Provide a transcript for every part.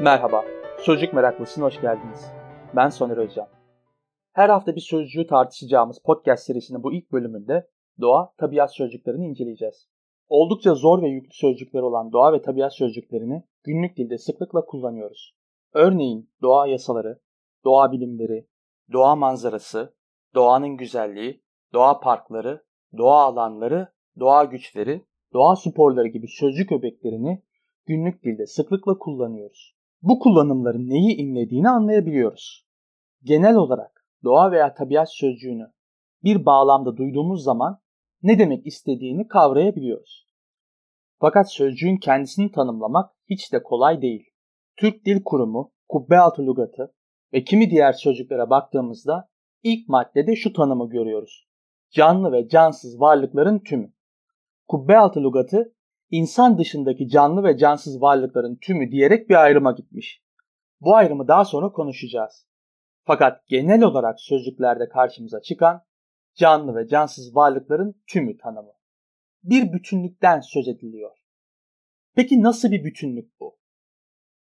Merhaba, Sözcük Meraklısı'na hoş geldiniz. Ben Soner Özcan. Her hafta bir sözcüğü tartışacağımız podcast serisinin bu ilk bölümünde doğa, tabiat sözcüklerini inceleyeceğiz. Oldukça zor ve yüklü sözcükler olan doğa ve tabiat sözcüklerini günlük dilde sıklıkla kullanıyoruz. Örneğin doğa yasaları, doğa bilimleri, doğa manzarası, doğanın güzelliği, doğa parkları, doğa alanları, doğa güçleri, doğa sporları gibi sözcük öbeklerini günlük dilde sıklıkla kullanıyoruz. Bu kullanımların neyi inlediğini anlayabiliyoruz. Genel olarak doğa veya tabiat sözcüğünü bir bağlamda duyduğumuz zaman ne demek istediğini kavrayabiliyoruz. Fakat sözcüğün kendisini tanımlamak hiç de kolay değil. Türk Dil Kurumu, Kubbealtı Lugatı ve kimi diğer sözcüklere baktığımızda ilk maddede şu tanımı görüyoruz. Canlı ve cansız varlıkların tümü. Kubbealtı Lugatı insan dışındaki canlı ve cansız varlıkların tümü diyerek bir ayrıma gitmiş. Bu ayrımı daha sonra konuşacağız. Fakat genel olarak sözcüklerde karşımıza çıkan canlı ve cansız varlıkların tümü tanımı. Bir bütünlükten söz ediliyor. Peki nasıl bir bütünlük bu?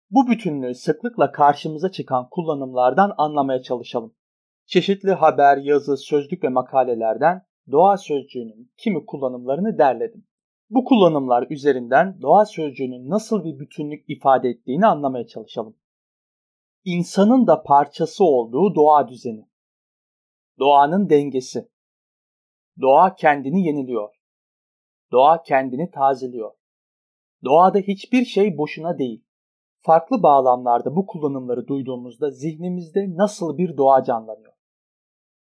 Bu bütünlüğü sıklıkla karşımıza çıkan kullanımlardan anlamaya çalışalım. Çeşitli haber, yazı, sözlük ve makalelerden doğa sözcüğünün kimi kullanımlarını derledim. Bu kullanımlar üzerinden doğa sözcüğünün nasıl bir bütünlük ifade ettiğini anlamaya çalışalım. İnsanın da parçası olduğu doğa düzeni. Doğanın dengesi. Doğa kendini yeniliyor. Doğa kendini tazeliyor. Doğada hiçbir şey boşuna değil. Farklı bağlamlarda bu kullanımları duyduğumuzda zihnimizde nasıl bir doğa canlanıyor?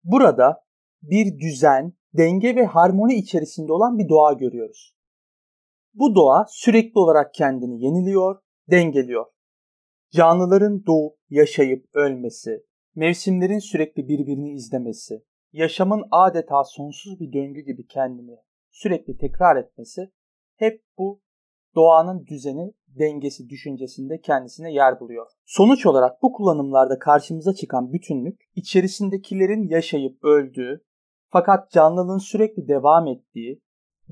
Burada bir düzen, denge ve harmoni içerisinde olan bir doğa görüyoruz. Bu doğa sürekli olarak kendini yeniliyor, dengeliyor. Canlıların doğup, yaşayıp ölmesi, mevsimlerin sürekli birbirini izlemesi, yaşamın adeta sonsuz bir döngü gibi kendini sürekli tekrar etmesi hep bu doğanın düzeni, dengesi düşüncesinde kendisine yer buluyor. Sonuç olarak bu kullanımlarda karşımıza çıkan bütünlük içerisindekilerin yaşayıp öldüğü fakat canlılığın sürekli devam ettiği,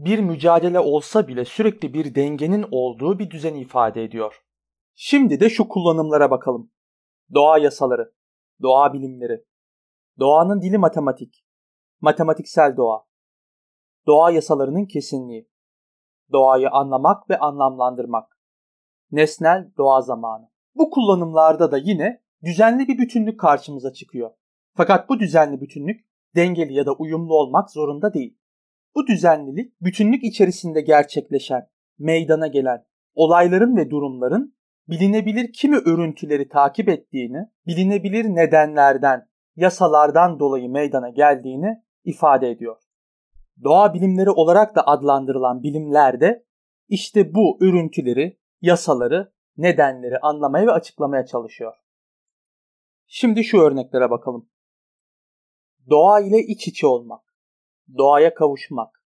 bir mücadele olsa bile sürekli bir dengenin olduğu bir düzen ifade ediyor. Şimdi de şu kullanımlara bakalım. Doğa yasaları, doğa bilimleri, doğanın dili matematik, matematiksel doğa, doğa yasalarının kesinliği, doğayı anlamak ve anlamlandırmak, nesnel doğa zamanı. Bu kullanımlarda da yine düzenli bir bütünlük karşımıza çıkıyor. Fakat bu düzenli bütünlük dengeli ya da uyumlu olmak zorunda değil. Bu düzenlilik bütünlük içerisinde gerçekleşen, meydana gelen olayların ve durumların bilinebilir kimi örüntüleri takip ettiğini, bilinebilir nedenlerden, yasalardan dolayı meydana geldiğini ifade ediyor. Doğa bilimleri olarak da adlandırılan bilimlerde işte bu örüntüleri, yasaları, nedenleri anlamaya ve açıklamaya çalışıyor. Şimdi şu örneklere bakalım. Doğa ile iç içe olmak doğaya kavuşmak,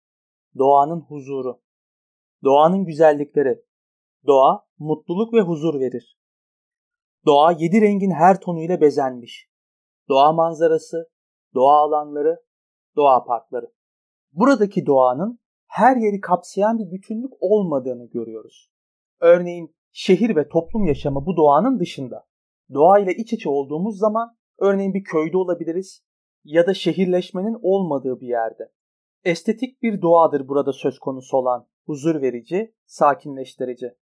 doğanın huzuru, doğanın güzellikleri, doğa mutluluk ve huzur verir. Doğa yedi rengin her tonuyla bezenmiş. Doğa manzarası, doğa alanları, doğa parkları. Buradaki doğanın her yeri kapsayan bir bütünlük olmadığını görüyoruz. Örneğin şehir ve toplum yaşamı bu doğanın dışında. Doğa ile iç içe olduğumuz zaman örneğin bir köyde olabiliriz ya da şehirleşmenin olmadığı bir yerde. Estetik bir doğadır burada söz konusu olan, huzur verici, sakinleştirici.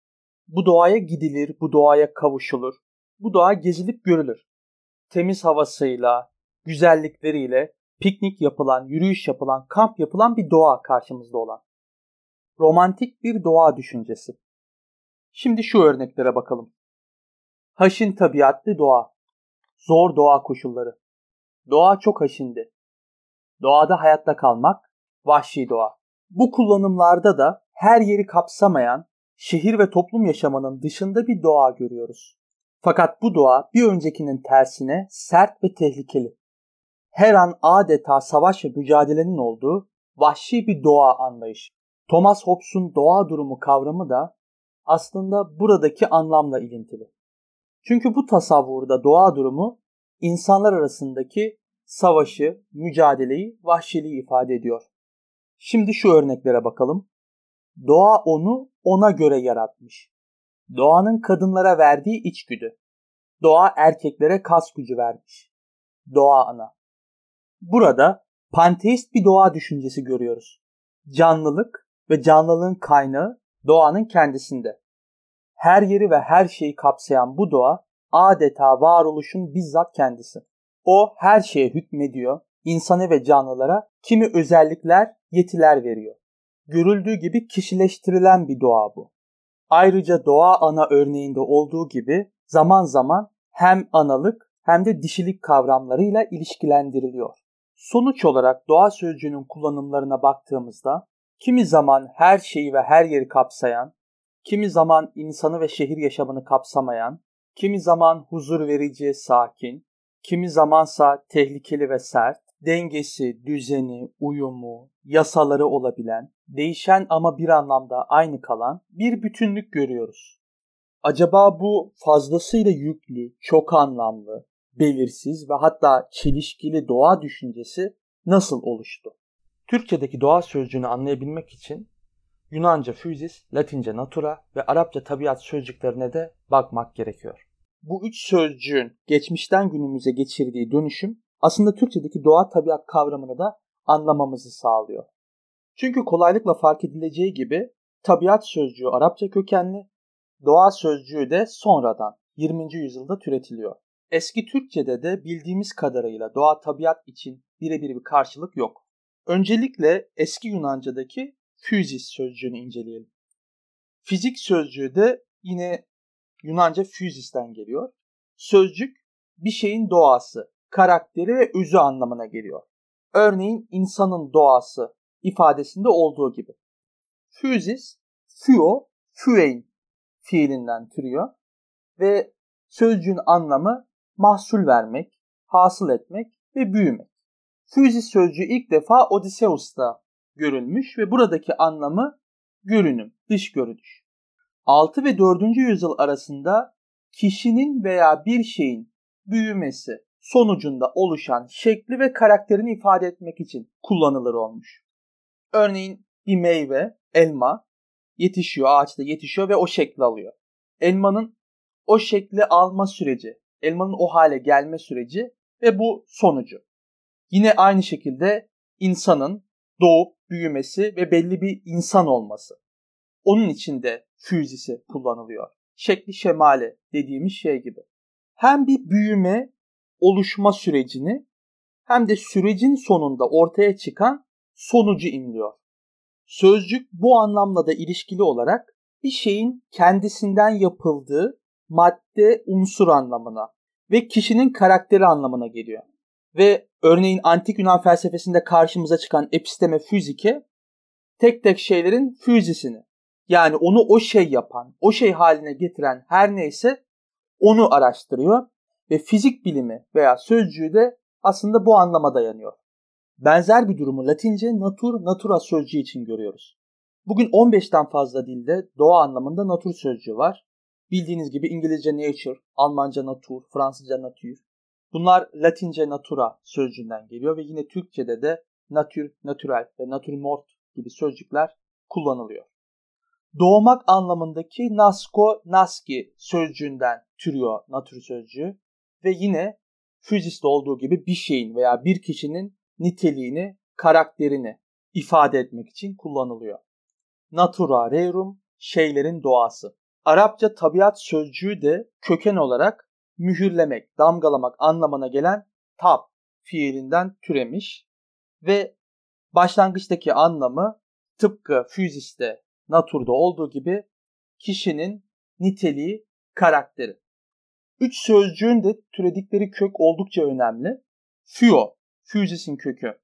Bu doğaya gidilir, bu doğaya kavuşulur. Bu doğa gezilip görülür. Temiz havasıyla, güzellikleriyle piknik yapılan, yürüyüş yapılan, kamp yapılan bir doğa karşımızda olan. Romantik bir doğa düşüncesi. Şimdi şu örneklere bakalım. Haşin tabiatlı doğa. Zor doğa koşulları. Doğa çok haşindi. Doğada hayatta kalmak, vahşi doğa. Bu kullanımlarda da her yeri kapsamayan, şehir ve toplum yaşamının dışında bir doğa görüyoruz. Fakat bu doğa bir öncekinin tersine sert ve tehlikeli. Her an adeta savaş ve mücadelenin olduğu vahşi bir doğa anlayışı. Thomas Hobbes'un doğa durumu kavramı da aslında buradaki anlamla ilintili. Çünkü bu tasavvurda doğa durumu insanlar arasındaki savaşı, mücadeleyi, vahşiliği ifade ediyor. Şimdi şu örneklere bakalım. Doğa onu ona göre yaratmış. Doğanın kadınlara verdiği içgüdü. Doğa erkeklere kas gücü vermiş. Doğa ana. Burada panteist bir doğa düşüncesi görüyoruz. Canlılık ve canlılığın kaynağı doğanın kendisinde. Her yeri ve her şeyi kapsayan bu doğa adeta varoluşun bizzat kendisi. O her şeye hükmediyor, insana ve canlılara kimi özellikler, yetiler veriyor. Görüldüğü gibi kişileştirilen bir doğa bu. Ayrıca doğa ana örneğinde olduğu gibi zaman zaman hem analık hem de dişilik kavramlarıyla ilişkilendiriliyor. Sonuç olarak doğa sözcüğünün kullanımlarına baktığımızda kimi zaman her şeyi ve her yeri kapsayan, kimi zaman insanı ve şehir yaşamını kapsamayan, kimi zaman huzur verici, sakin, kimi zamansa tehlikeli ve sert, dengesi, düzeni, uyumu, yasaları olabilen, değişen ama bir anlamda aynı kalan bir bütünlük görüyoruz. Acaba bu fazlasıyla yüklü, çok anlamlı, belirsiz ve hatta çelişkili doğa düşüncesi nasıl oluştu? Türkçedeki doğa sözcüğünü anlayabilmek için Yunanca physis, Latince natura ve Arapça tabiat sözcüklerine de bakmak gerekiyor. Bu üç sözcüğün geçmişten günümüze geçirdiği dönüşüm aslında Türkçedeki doğa tabiat kavramını da anlamamızı sağlıyor. Çünkü kolaylıkla fark edileceği gibi tabiat sözcüğü Arapça kökenli, doğa sözcüğü de sonradan 20. yüzyılda türetiliyor. Eski Türkçede de bildiğimiz kadarıyla doğa tabiat için birebir bir karşılık yok. Öncelikle eski Yunanca'daki physis sözcüğünü inceleyelim. Fizik sözcüğü de yine Yunanca physis'ten geliyor. Sözcük bir şeyin doğası, karakteri ve özü anlamına geliyor. Örneğin insanın doğası ifadesinde olduğu gibi. Physis, phyo, phyein fiilinden türüyor ve sözcüğün anlamı mahsul vermek, hasıl etmek ve büyümek. Physis sözcüğü ilk defa Odysseus'ta görülmüş ve buradaki anlamı görünüm, dış görünüş. 6 ve 4. yüzyıl arasında kişinin veya bir şeyin büyümesi sonucunda oluşan şekli ve karakterini ifade etmek için kullanılır olmuş. Örneğin bir meyve, elma yetişiyor, ağaçta yetişiyor ve o şekli alıyor. Elmanın o şekli alma süreci, elmanın o hale gelme süreci ve bu sonucu. Yine aynı şekilde insanın doğup büyümesi ve belli bir insan olması. Onun içinde füzisi kullanılıyor. Şekli şemali dediğimiz şey gibi. Hem bir büyüme, oluşma sürecini hem de sürecin sonunda ortaya çıkan sonucu imliyor. Sözcük bu anlamla da ilişkili olarak bir şeyin kendisinden yapıldığı madde unsur anlamına ve kişinin karakteri anlamına geliyor. Ve örneğin antik Yunan felsefesinde karşımıza çıkan episteme fizike tek tek şeylerin füzisini yani onu o şey yapan, o şey haline getiren her neyse onu araştırıyor ve fizik bilimi veya sözcüğü de aslında bu anlama dayanıyor. Benzer bir durumu Latince natur, natura sözcüğü için görüyoruz. Bugün 15'ten fazla dilde doğa anlamında natur sözcüğü var. Bildiğiniz gibi İngilizce nature, Almanca natur, Fransızca nature. Bunlar Latince natura sözcüğünden geliyor ve yine Türkçe'de de natür, natural ve natürmort gibi sözcükler kullanılıyor. Doğmak anlamındaki nasko, naski sözcüğünden türüyor natür sözcüğü ve yine füziste olduğu gibi bir şeyin veya bir kişinin niteliğini, karakterini ifade etmek için kullanılıyor. Natura rerum, şeylerin doğası. Arapça tabiat sözcüğü de köken olarak mühürlemek, damgalamak anlamına gelen tab fiilinden türemiş ve başlangıçtaki anlamı tıpkı füziste, naturda olduğu gibi kişinin niteliği, karakteri. Üç sözcüğün de türedikleri kök oldukça önemli. Fio, füzisin kökü,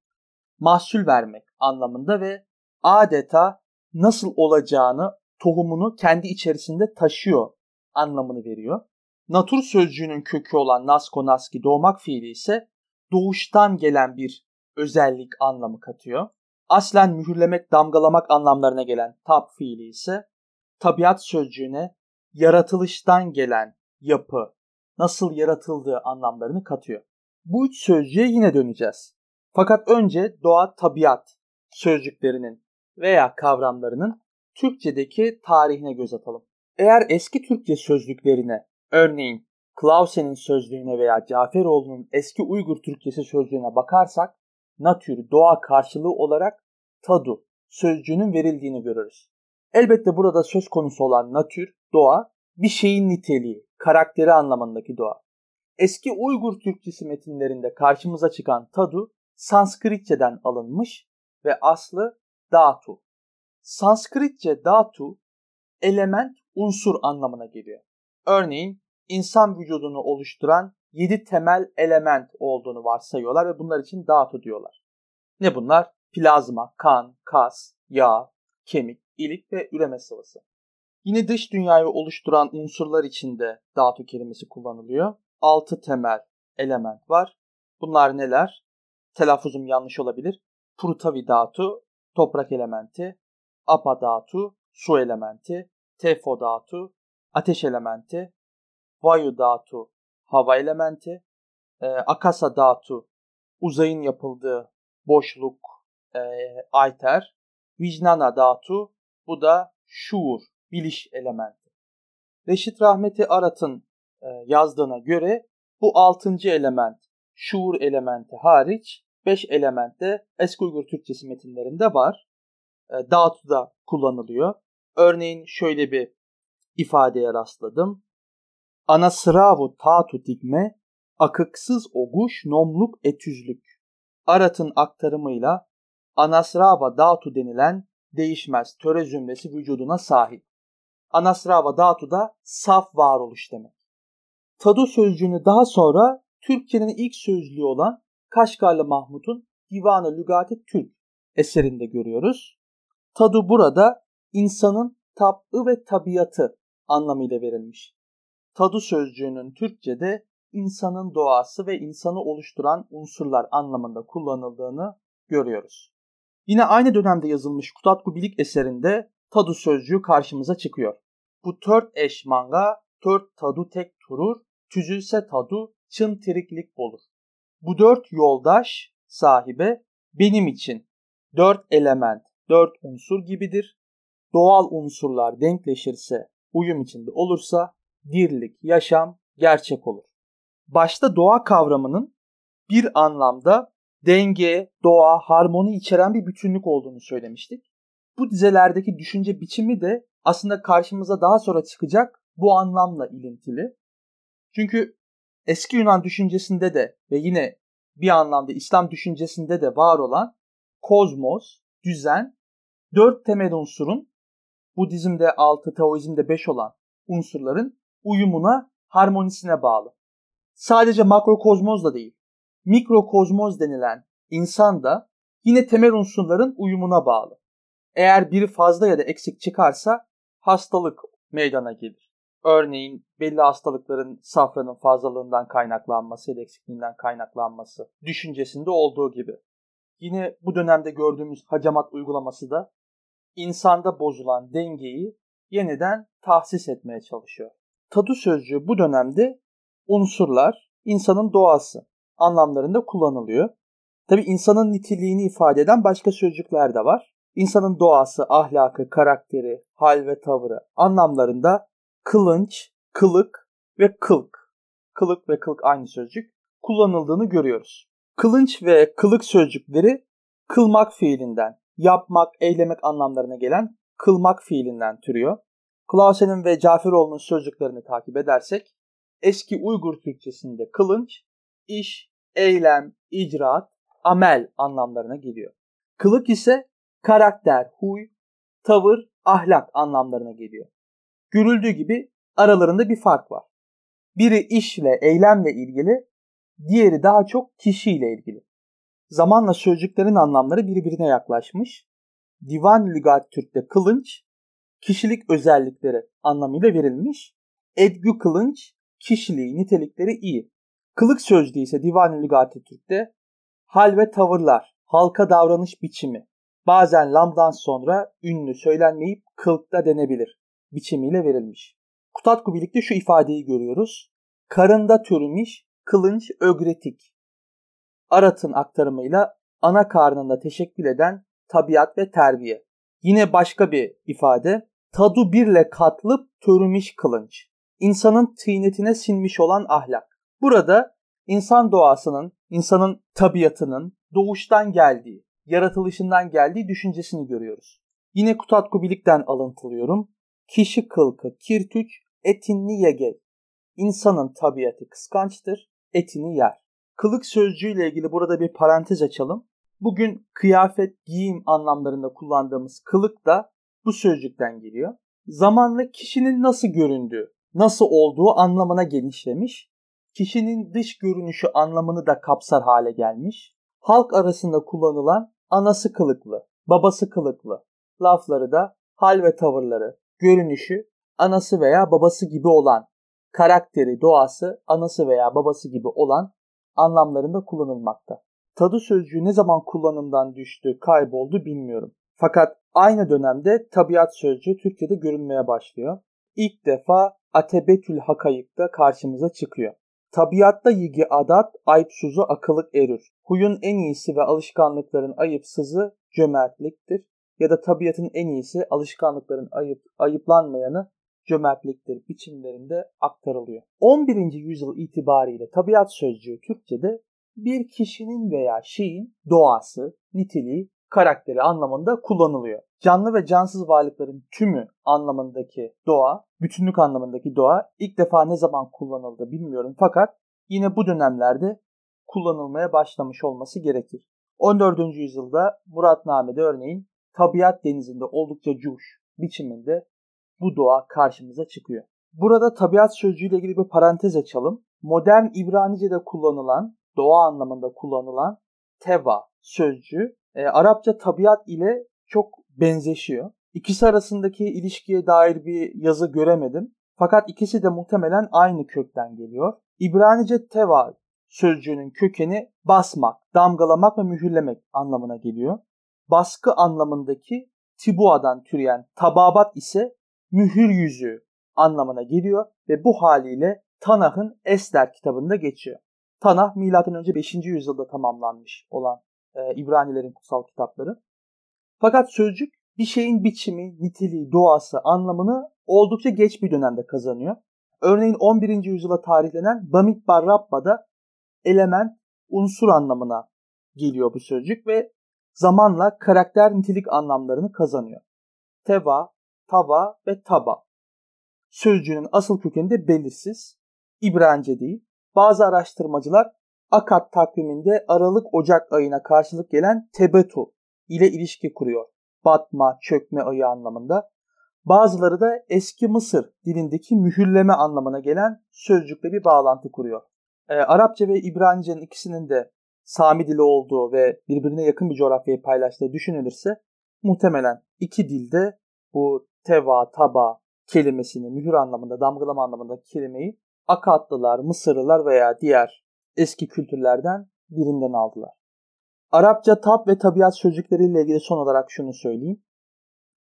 mahsul vermek anlamında ve adeta nasıl olacağını, tohumunu kendi içerisinde taşıyor anlamını veriyor. Natur sözcüğünün kökü olan nasko naski doğmak fiili ise doğuştan gelen bir özellik anlamı katıyor. Aslen mühürlemek, damgalamak anlamlarına gelen tab fiili ise tabiat sözcüğüne yaratılıştan gelen yapı, nasıl yaratıldığı anlamlarını katıyor. Bu üç sözcüğe yine döneceğiz. Fakat önce doğa, tabiat sözcüklerinin veya kavramlarının Türkçedeki tarihine göz atalım. Eğer eski Türkçe sözlüklerine, örneğin Clausen'in sözlüğüne veya Caferoğlu'nun eski Uygur Türkçesi sözlüğüne bakarsak, natür, doğa karşılığı olarak tadu sözcüğünün verildiğini görürüz. Elbette burada söz konusu olan natür, doğa, bir şeyin niteliği, karakteri anlamındaki doğa. Eski Uygur Türkçesi metinlerinde karşımıza çıkan tadu, Sanskritçeden alınmış ve aslı datu. Sanskritçe datu, element, unsur anlamına geliyor. Örneğin insan vücudunu oluşturan 7 temel element olduğunu varsayıyorlar ve bunlar için datu diyorlar. Ne bunlar? Plazma, kan, kas, yağ, kemik, ilik ve üreme sıvısı. Yine dış dünyayı oluşturan unsurlar içinde datu kelimesi kullanılıyor. 6 temel element var. Bunlar neler? Telaffuzum yanlış olabilir. Prutavi datu, toprak elementi, apa datu, su elementi, tefo datu, ateş elementi, vayu datu, hava elementi, e, akasa datu, uzayın yapıldığı boşluk, e, ayter, vicnana datu, bu da şuur, biliş elementi. Reşit Rahmeti Arat'ın e, yazdığına göre bu altıncı element, şuur elementi hariç 5 element de eski Uygur Türkçesi metinlerinde var. E, Datu'da kullanılıyor. Örneğin şöyle bir ifadeye rastladım. Ana sıravu tatu dikme, akıksız oguş nomluk etüzlük. Arat'ın aktarımıyla Anasrava Datu denilen değişmez töre zümresi vücuduna sahip. Anasrava Datu da saf varoluş demek. Tadu sözcüğünü daha sonra Türkçenin ilk sözlüğü olan Kaşgarlı Mahmut'un Divanı Lügati Türk eserinde görüyoruz. Tadu burada insanın tab'ı ve tabiatı anlamıyla verilmiş. Tadu sözcüğünün Türkçe'de insanın doğası ve insanı oluşturan unsurlar anlamında kullanıldığını görüyoruz. Yine aynı dönemde yazılmış Kutatku Bilik eserinde tadu sözcüğü karşımıza çıkıyor. Bu tört eş manga, tört tadu tek turur, tüzülse tadu, çın tiriklik olur. Bu dört yoldaş sahibe benim için dört element, dört unsur gibidir. Doğal unsurlar denkleşirse, uyum içinde olursa dirlik, yaşam gerçek olur. Başta doğa kavramının bir anlamda denge, doğa, harmoni içeren bir bütünlük olduğunu söylemiştik. Bu dizelerdeki düşünce biçimi de aslında karşımıza daha sonra çıkacak bu anlamla ilintili. Çünkü eski Yunan düşüncesinde de ve yine bir anlamda İslam düşüncesinde de var olan kozmos, düzen, dört temel unsurun Budizm'de altı, Taoizm'de beş olan unsurların uyumuna, harmonisine bağlı. Sadece makrokozmoz da değil, mikrokozmoz denilen insan da yine temel unsurların uyumuna bağlı. Eğer biri fazla ya da eksik çıkarsa hastalık meydana gelir. Örneğin belli hastalıkların safranın fazlalığından kaynaklanması ya da eksikliğinden kaynaklanması düşüncesinde olduğu gibi. Yine bu dönemde gördüğümüz hacamat uygulaması da insanda bozulan dengeyi yeniden tahsis etmeye çalışıyor. Tadu sözcüğü bu dönemde unsurlar, insanın doğası anlamlarında kullanılıyor. Tabi insanın niteliğini ifade eden başka sözcükler de var. İnsanın doğası, ahlakı, karakteri, hal ve tavrı anlamlarında kılınç, kılık ve kılk. Kılık ve kılk aynı sözcük kullanıldığını görüyoruz. Kılınç ve kılık sözcükleri kılmak fiilinden, yapmak, eylemek anlamlarına gelen kılmak fiilinden türüyor. Clausen'in ve Caferoğlu'nun sözcüklerini takip edersek eski Uygur Türkçesinde kılınç, iş, eylem, icraat, amel anlamlarına geliyor. Kılık ise karakter, huy, tavır, ahlak anlamlarına geliyor. Görüldüğü gibi aralarında bir fark var. Biri işle, eylemle ilgili, diğeri daha çok kişiyle ilgili. Zamanla sözcüklerin anlamları birbirine yaklaşmış. Divan Lügat Türk'te kılınç, kişilik özellikleri anlamıyla verilmiş. Edgü kılınç, kişiliği, nitelikleri iyi. Kılık sözcüğü ise Divan-ı Lügat-ı Türk'te hal ve tavırlar, halka davranış biçimi, bazen lamdan sonra ünlü söylenmeyip kılıkta denebilir biçimiyle verilmiş. Kutatku birlikte şu ifadeyi görüyoruz. Karında türümüş, kılınç ögretik. Arat'ın aktarımıyla ana karnında teşekkül eden tabiat ve terbiye. Yine başka bir ifade. Tadu birle katlıp törümüş kılınç. İnsanın tıynetine sinmiş olan ahlak. Burada insan doğasının, insanın tabiatının doğuştan geldiği, yaratılışından geldiği düşüncesini görüyoruz. Yine Kutatku Bilik'ten alıntılıyorum. Kişi kılkı kirtüç etinli yege. İnsanın tabiatı kıskançtır, etini yer. Kılık sözcüğüyle ilgili burada bir parantez açalım. Bugün kıyafet, giyim anlamlarında kullandığımız kılık da bu sözcükten geliyor. Zamanla kişinin nasıl göründüğü, nasıl olduğu anlamına genişlemiş. Kişinin dış görünüşü anlamını da kapsar hale gelmiş. Halk arasında kullanılan anası kılıklı, babası kılıklı lafları da hal ve tavırları, görünüşü anası veya babası gibi olan, karakteri, doğası anası veya babası gibi olan anlamlarında kullanılmakta. Tadı sözcüğü ne zaman kullanımdan düştü, kayboldu bilmiyorum. Fakat aynı dönemde tabiat sözcüğü Türkiye'de görünmeye başlıyor. İlk defa Atebetül Hakayık'ta karşımıza çıkıyor. Tabiatta yigi adat, ayıpsuzu akıllık erir. Huyun en iyisi ve alışkanlıkların ayıpsızı cömertliktir. Ya da tabiatın en iyisi alışkanlıkların ayıp, ayıplanmayanı cömertliktir biçimlerinde aktarılıyor. 11. yüzyıl itibariyle tabiat sözcüğü Türkçe'de bir kişinin veya şeyin doğası, niteliği, karakteri anlamında kullanılıyor. Canlı ve cansız varlıkların tümü anlamındaki doğa, bütünlük anlamındaki doğa ilk defa ne zaman kullanıldı bilmiyorum fakat yine bu dönemlerde kullanılmaya başlamış olması gerekir. 14. yüzyılda Muratname'de örneğin tabiat denizinde oldukça cuş biçiminde bu doğa karşımıza çıkıyor. Burada tabiat sözcüğüyle ilgili bir parantez açalım. Modern İbranice'de kullanılan, doğa anlamında kullanılan teva sözcüğü e, Arapça tabiat ile çok benzeşiyor. İkisi arasındaki ilişkiye dair bir yazı göremedim. Fakat ikisi de muhtemelen aynı kökten geliyor. İbranice teva sözcüğünün kökeni basmak, damgalamak ve mühürlemek anlamına geliyor. Baskı anlamındaki tibuadan türeyen tababat ise mühür yüzü anlamına geliyor ve bu haliyle Tanah'ın Esler kitabında geçiyor. Tanah M.Ö. 5. yüzyılda tamamlanmış olan e, İbranilerin kutsal kitapları. Fakat sözcük bir şeyin biçimi, niteliği, doğası, anlamını oldukça geç bir dönemde kazanıyor. Örneğin 11. yüzyıla tarihlenen Bamit Barrabba'da element, unsur anlamına geliyor bu sözcük ve zamanla karakter nitelik anlamlarını kazanıyor. Teva, tava ve taba. Sözcüğün asıl kökeni de belirsiz, İbranice değil. Bazı araştırmacılar Akat takviminde Aralık-Ocak ayına karşılık gelen Tebetu ile ilişki kuruyor. Batma, çökme ayı anlamında. Bazıları da eski Mısır dilindeki mühürleme anlamına gelen sözcükle bir bağlantı kuruyor. E, Arapça ve İbranice'nin ikisinin de Sami dili olduğu ve birbirine yakın bir coğrafyayı paylaştığı düşünülürse muhtemelen iki dilde bu teva, taba kelimesini mühür anlamında, damgalama anlamında kelimeyi Akatlılar, Mısırlılar veya diğer eski kültürlerden birinden aldılar. Arapça tab ve tabiat sözcükleriyle ilgili son olarak şunu söyleyeyim.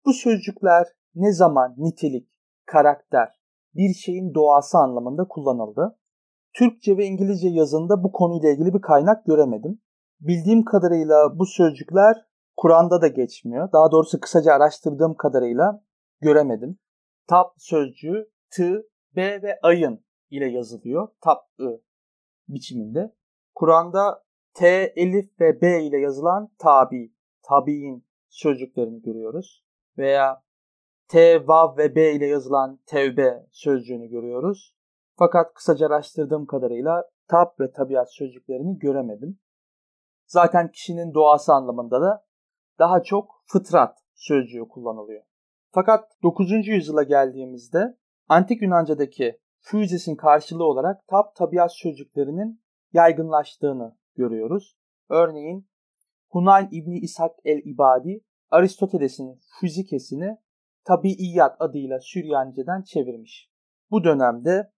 Bu sözcükler ne zaman nitelik, karakter, bir şeyin doğası anlamında kullanıldı. Türkçe ve İngilizce yazında bu konuyla ilgili bir kaynak göremedim. Bildiğim kadarıyla bu sözcükler Kur'an'da da geçmiyor. Daha doğrusu kısaca araştırdığım kadarıyla göremedim. Tab sözcüğü t, b ve ayın ile yazılıyor. Tab, biçiminde. Kur'an'da T, elif ve B ile yazılan tabi, tabiin sözcüklerini görüyoruz. Veya T, vav ve B ile yazılan tevbe sözcüğünü görüyoruz. Fakat kısaca araştırdığım kadarıyla tab ve tabiat sözcüklerini göremedim. Zaten kişinin doğası anlamında da daha çok fıtrat sözcüğü kullanılıyor. Fakat 9. yüzyıla geldiğimizde Antik Yunanca'daki füzesin karşılığı olarak tab tabiat sözcüklerinin yaygınlaştığını görüyoruz. Örneğin Hunayn İbni İshak el-İbadi Aristoteles'in füzikesini tabiiyat adıyla Süryanca'dan çevirmiş. Bu dönemde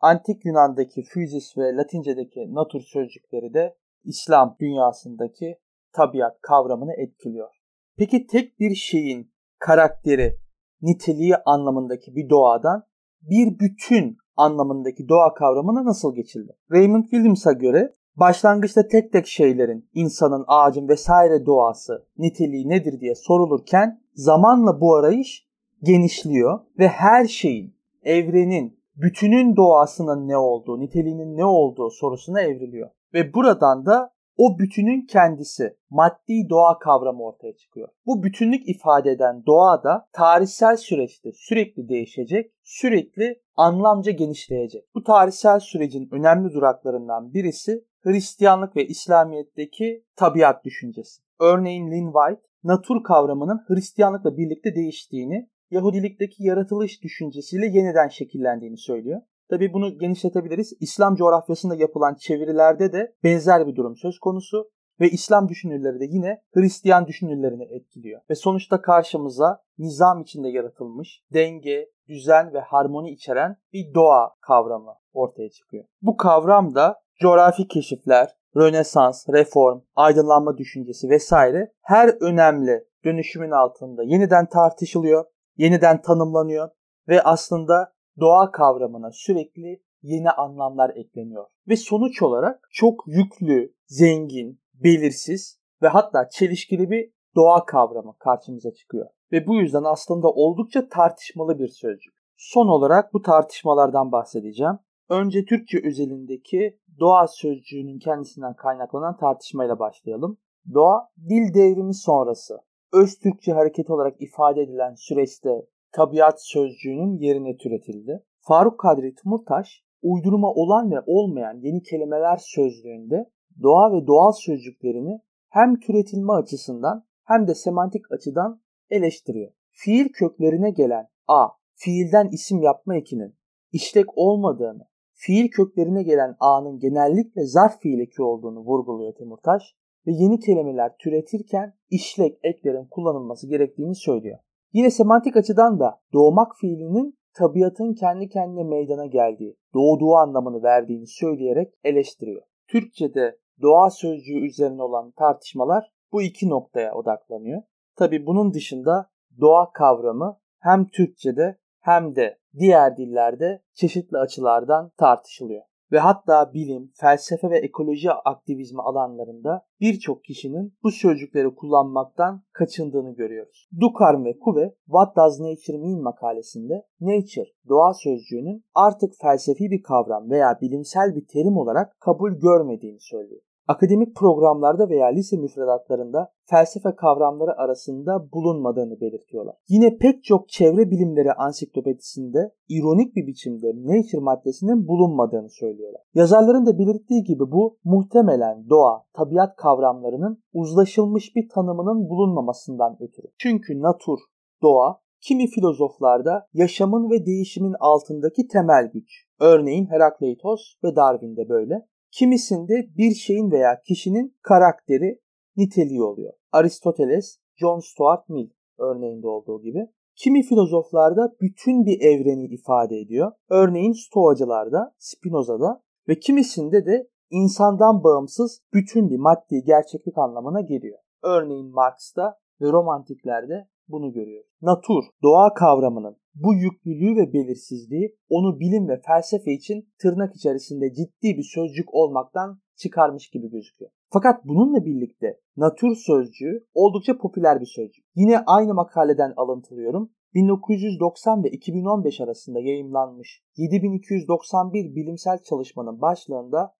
Antik Yunan'daki füzis ve Latince'deki natur sözcükleri de İslam dünyasındaki tabiat kavramını etkiliyor. Peki tek bir şeyin karakteri, niteliği anlamındaki bir doğadan bir bütün anlamındaki doğa kavramına nasıl geçildi? Raymond Williams'a göre başlangıçta tek tek şeylerin, insanın, ağacın vesaire doğası, niteliği nedir diye sorulurken zamanla bu arayış genişliyor ve her şeyin, evrenin, bütünün doğasının ne olduğu, niteliğinin ne olduğu sorusuna evriliyor. Ve buradan da o bütünün kendisi, maddi doğa kavramı ortaya çıkıyor. Bu bütünlük ifade eden doğa da tarihsel süreçte sürekli değişecek, sürekli anlamca genişleyecek. Bu tarihsel sürecin önemli duraklarından birisi Hristiyanlık ve İslamiyet'teki tabiat düşüncesi. Örneğin Lynn White, natur kavramının Hristiyanlıkla birlikte değiştiğini, Yahudilikteki yaratılış düşüncesiyle yeniden şekillendiğini söylüyor. Tabi bunu genişletebiliriz. İslam coğrafyasında yapılan çevirilerde de benzer bir durum söz konusu ve İslam düşünürleri de yine Hristiyan düşünürlerini etkiliyor. Ve sonuçta karşımıza nizam içinde yaratılmış, denge, düzen ve harmoni içeren bir doğa kavramı ortaya çıkıyor. Bu kavram da coğrafi keşifler, Rönesans, reform, aydınlanma düşüncesi vesaire her önemli dönüşümün altında yeniden tartışılıyor, yeniden tanımlanıyor ve aslında doğa kavramına sürekli yeni anlamlar ekleniyor. Ve sonuç olarak çok yüklü, zengin, belirsiz ve hatta çelişkili bir doğa kavramı karşımıza çıkıyor. Ve bu yüzden aslında oldukça tartışmalı bir sözcük. Son olarak bu tartışmalardan bahsedeceğim. Önce Türkçe özelindeki doğa sözcüğünün kendisinden kaynaklanan tartışmayla başlayalım. Doğa, dil devrimi sonrası öz Türkçe hareket olarak ifade edilen süreçte tabiat sözcüğünün yerine türetildi. Faruk Kadri Tımurtaş, uydurma olan ve olmayan yeni kelimeler sözlüğünde doğa ve doğal sözcüklerini hem türetilme açısından hem de semantik açıdan eleştiriyor. Fiil köklerine gelen a, fiilden isim yapma ekinin işlek olmadığını, fiil köklerine gelen a'nın genellikle zarf fiil eki olduğunu vurguluyor Timurtaş ve yeni kelimeler türetirken işlek eklerin kullanılması gerektiğini söylüyor. Yine semantik açıdan da doğmak fiilinin tabiatın kendi kendine meydana geldiği, doğduğu anlamını verdiğini söyleyerek eleştiriyor. Türkçe'de doğa sözcüğü üzerine olan tartışmalar bu iki noktaya odaklanıyor. Tabi bunun dışında doğa kavramı hem Türkçe'de hem de diğer dillerde çeşitli açılardan tartışılıyor ve hatta bilim, felsefe ve ekoloji aktivizmi alanlarında birçok kişinin bu sözcükleri kullanmaktan kaçındığını görüyoruz. Dukarm ve Kuve, What Does Nature Mean makalesinde nature, doğa sözcüğünün artık felsefi bir kavram veya bilimsel bir terim olarak kabul görmediğini söylüyor akademik programlarda veya lise müfredatlarında felsefe kavramları arasında bulunmadığını belirtiyorlar. Yine pek çok çevre bilimleri ansiklopedisinde ironik bir biçimde nature maddesinin bulunmadığını söylüyorlar. Yazarların da belirttiği gibi bu muhtemelen doğa, tabiat kavramlarının uzlaşılmış bir tanımının bulunmamasından ötürü. Çünkü natur, doğa kimi filozoflarda yaşamın ve değişimin altındaki temel güç. Örneğin Herakleitos ve Darwin'de böyle. Kimisinde bir şeyin veya kişinin karakteri, niteliği oluyor. Aristoteles, John Stuart Mill örneğinde olduğu gibi. Kimi filozoflarda bütün bir evreni ifade ediyor. Örneğin Stoacılarda, Spinoza'da ve kimisinde de insandan bağımsız bütün bir maddi gerçeklik anlamına geliyor. Örneğin Marx'ta ve romantiklerde bunu görüyoruz. Natur, doğa kavramının bu yüklülüğü ve belirsizliği onu bilim ve felsefe için tırnak içerisinde ciddi bir sözcük olmaktan çıkarmış gibi gözüküyor. Fakat bununla birlikte natür sözcüğü oldukça popüler bir sözcük. Yine aynı makaleden alıntılıyorum. 1990 ve 2015 arasında yayımlanmış 7291 bilimsel çalışmanın başlığında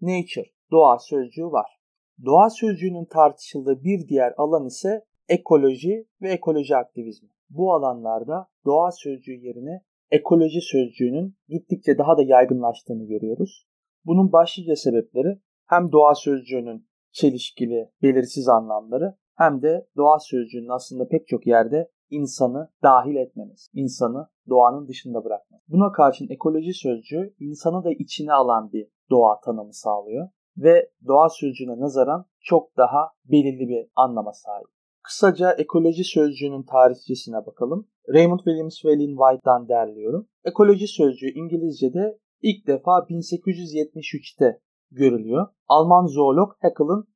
Nature, doğa sözcüğü var. Doğa sözcüğünün tartışıldığı bir diğer alan ise ekoloji ve ekoloji aktivizmi. Bu alanlarda doğa sözcüğü yerine ekoloji sözcüğünün gittikçe daha da yaygınlaştığını görüyoruz. Bunun başlıca sebepleri hem doğa sözcüğünün çelişkili, belirsiz anlamları hem de doğa sözcüğünün aslında pek çok yerde insanı dahil etmemiz, insanı doğanın dışında bırakmamız. Buna karşın ekoloji sözcüğü insanı da içine alan bir doğa tanımı sağlıyor ve doğa sözcüğüne nazaran çok daha belirli bir anlama sahip. Kısaca ekoloji sözcüğünün tarihçesine bakalım. Raymond Williams ve Lynn White'dan derliyorum. Ekoloji sözcüğü İngilizce'de ilk defa 1873'te görülüyor. Alman zoolog Haeckel'ın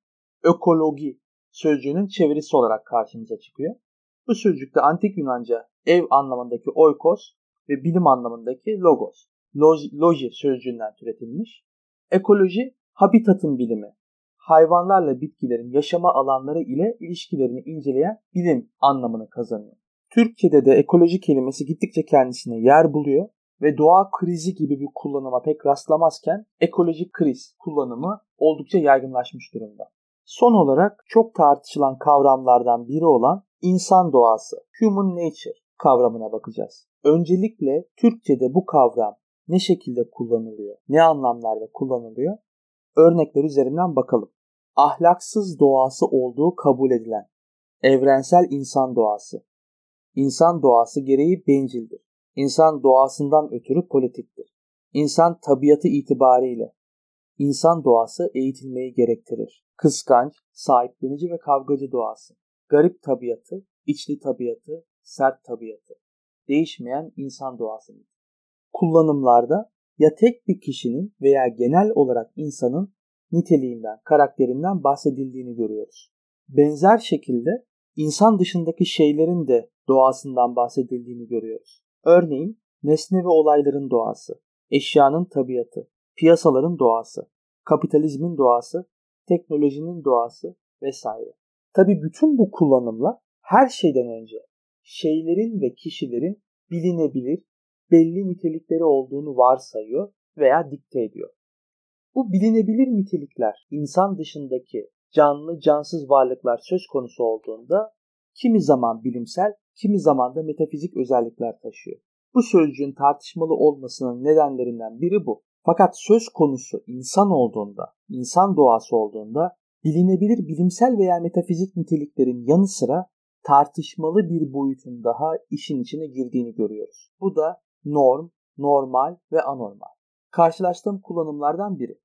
ökologi sözcüğünün çevirisi olarak karşımıza çıkıyor. Bu sözcükte antik Yunanca ev anlamındaki oikos ve bilim anlamındaki logos, loji sözcüğünden türetilmiş. Ekoloji habitatın bilimi, hayvanlarla bitkilerin yaşama alanları ile ilişkilerini inceleyen bilim anlamını kazanıyor. Türkçe'de de ekoloji kelimesi gittikçe kendisine yer buluyor ve doğa krizi gibi bir kullanıma pek rastlamazken ekolojik kriz kullanımı oldukça yaygınlaşmış durumda. Son olarak çok tartışılan kavramlardan biri olan insan doğası, human nature kavramına bakacağız. Öncelikle Türkçe'de bu kavram ne şekilde kullanılıyor, ne anlamlarda kullanılıyor? Örnekler üzerinden bakalım. Ahlaksız doğası olduğu kabul edilen evrensel insan doğası. İnsan doğası gereği bencildir. İnsan doğasından ötürü politiktir. İnsan tabiatı itibariyle insan doğası eğitilmeyi gerektirir. Kıskanç, sahiplenici ve kavgacı doğası. Garip tabiatı, içli tabiatı, sert tabiatı. Değişmeyen insan doğası. Kullanımlarda ya tek bir kişinin veya genel olarak insanın niteliğinden, karakterinden bahsedildiğini görüyoruz. Benzer şekilde insan dışındaki şeylerin de doğasından bahsedildiğini görüyoruz. Örneğin nesne ve olayların doğası, eşyanın tabiatı, piyasaların doğası, kapitalizmin doğası, teknolojinin doğası vesaire. Tabi bütün bu kullanımlar her şeyden önce şeylerin ve kişilerin bilinebilir, belli nitelikleri olduğunu varsayıyor veya dikte ediyor. Bu bilinebilir nitelikler insan dışındaki canlı cansız varlıklar söz konusu olduğunda kimi zaman bilimsel, kimi zaman da metafizik özellikler taşıyor. Bu sözcüğün tartışmalı olmasının nedenlerinden biri bu. Fakat söz konusu insan olduğunda, insan doğası olduğunda bilinebilir bilimsel veya metafizik niteliklerin yanı sıra tartışmalı bir boyutun daha işin içine girdiğini görüyoruz. Bu da norm, normal ve anormal. Karşılaştığım kullanımlardan biri.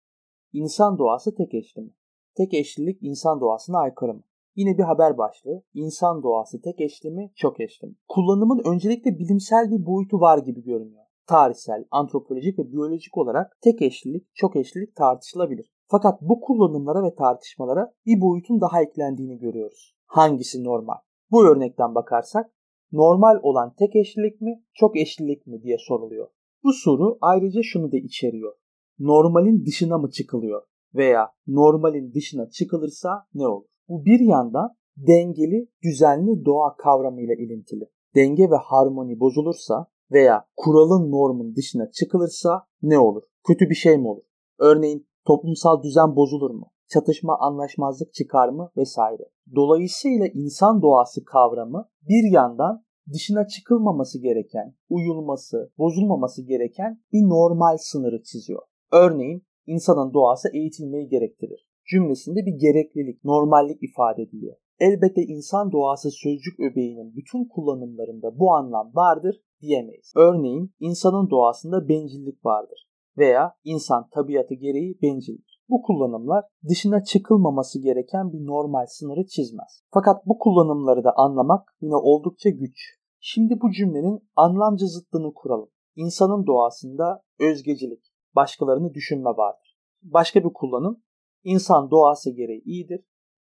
İnsan doğası tek eşli mi? Tek eşlilik insan doğasına aykırı mı? Yine bir haber başlığı. İnsan doğası tek eşli mi, çok eşli mi? Kullanımın öncelikle bilimsel bir boyutu var gibi görünüyor. Tarihsel, antropolojik ve biyolojik olarak tek eşlilik, çok eşlilik tartışılabilir. Fakat bu kullanımlara ve tartışmalara bir boyutun daha eklendiğini görüyoruz. Hangisi normal? Bu örnekten bakarsak normal olan tek eşlilik mi, çok eşlilik mi diye soruluyor. Bu soru ayrıca şunu da içeriyor. Normalin dışına mı çıkılıyor veya normalin dışına çıkılırsa ne olur? Bu bir yandan dengeli, düzenli doğa kavramıyla ilintili. Denge ve harmoni bozulursa veya kuralın normun dışına çıkılırsa ne olur? Kötü bir şey mi olur? Örneğin toplumsal düzen bozulur mu? Çatışma, anlaşmazlık çıkar mı vesaire. Dolayısıyla insan doğası kavramı bir yandan dışına çıkılmaması gereken, uyulması, bozulmaması gereken bir normal sınırı çiziyor. Örneğin insanın doğası eğitilmeyi gerektirir. Cümlesinde bir gereklilik, normallik ifade ediliyor. Elbette insan doğası sözcük öbeğinin bütün kullanımlarında bu anlam vardır diyemeyiz. Örneğin insanın doğasında bencillik vardır veya insan tabiatı gereği bencildir. Bu kullanımlar dışına çıkılmaması gereken bir normal sınırı çizmez. Fakat bu kullanımları da anlamak yine oldukça güç. Şimdi bu cümlenin anlamcı zıttını kuralım. İnsanın doğasında özgecilik, başkalarını düşünme vardır. Başka bir kullanım, insan doğası gereği iyidir,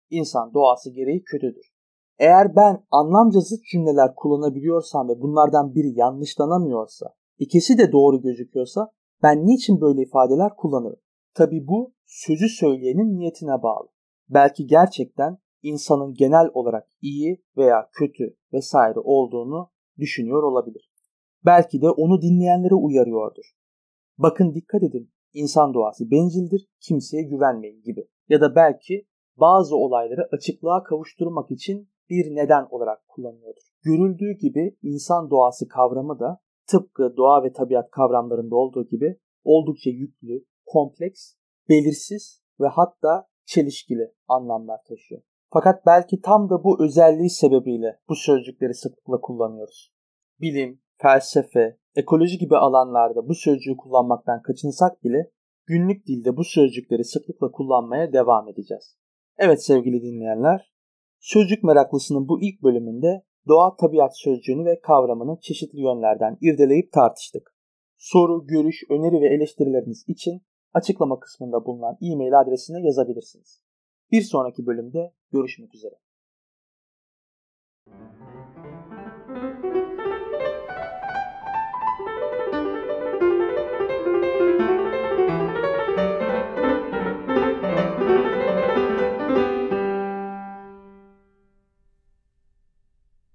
insan doğası gereği kötüdür. Eğer ben anlamca zıt cümleler kullanabiliyorsam ve bunlardan biri yanlışlanamıyorsa, ikisi de doğru gözüküyorsa ben niçin böyle ifadeler kullanırım? Tabi bu sözü söyleyenin niyetine bağlı. Belki gerçekten insanın genel olarak iyi veya kötü vesaire olduğunu düşünüyor olabilir. Belki de onu dinleyenlere uyarıyordur. Bakın dikkat edin insan doğası bencildir kimseye güvenmeyin gibi. Ya da belki bazı olayları açıklığa kavuşturmak için bir neden olarak kullanıyordur. Görüldüğü gibi insan doğası kavramı da tıpkı doğa ve tabiat kavramlarında olduğu gibi oldukça yüklü, kompleks, belirsiz ve hatta çelişkili anlamlar taşıyor. Fakat belki tam da bu özelliği sebebiyle bu sözcükleri sıklıkla kullanıyoruz. Bilim, felsefe, ekoloji gibi alanlarda bu sözcüğü kullanmaktan kaçınsak bile günlük dilde bu sözcükleri sıklıkla kullanmaya devam edeceğiz. Evet sevgili dinleyenler, Sözcük Meraklısı'nın bu ilk bölümünde doğa tabiat sözcüğünü ve kavramını çeşitli yönlerden irdeleyip tartıştık. Soru, görüş, öneri ve eleştirileriniz için açıklama kısmında bulunan e-mail adresine yazabilirsiniz. Bir sonraki bölümde görüşmek üzere.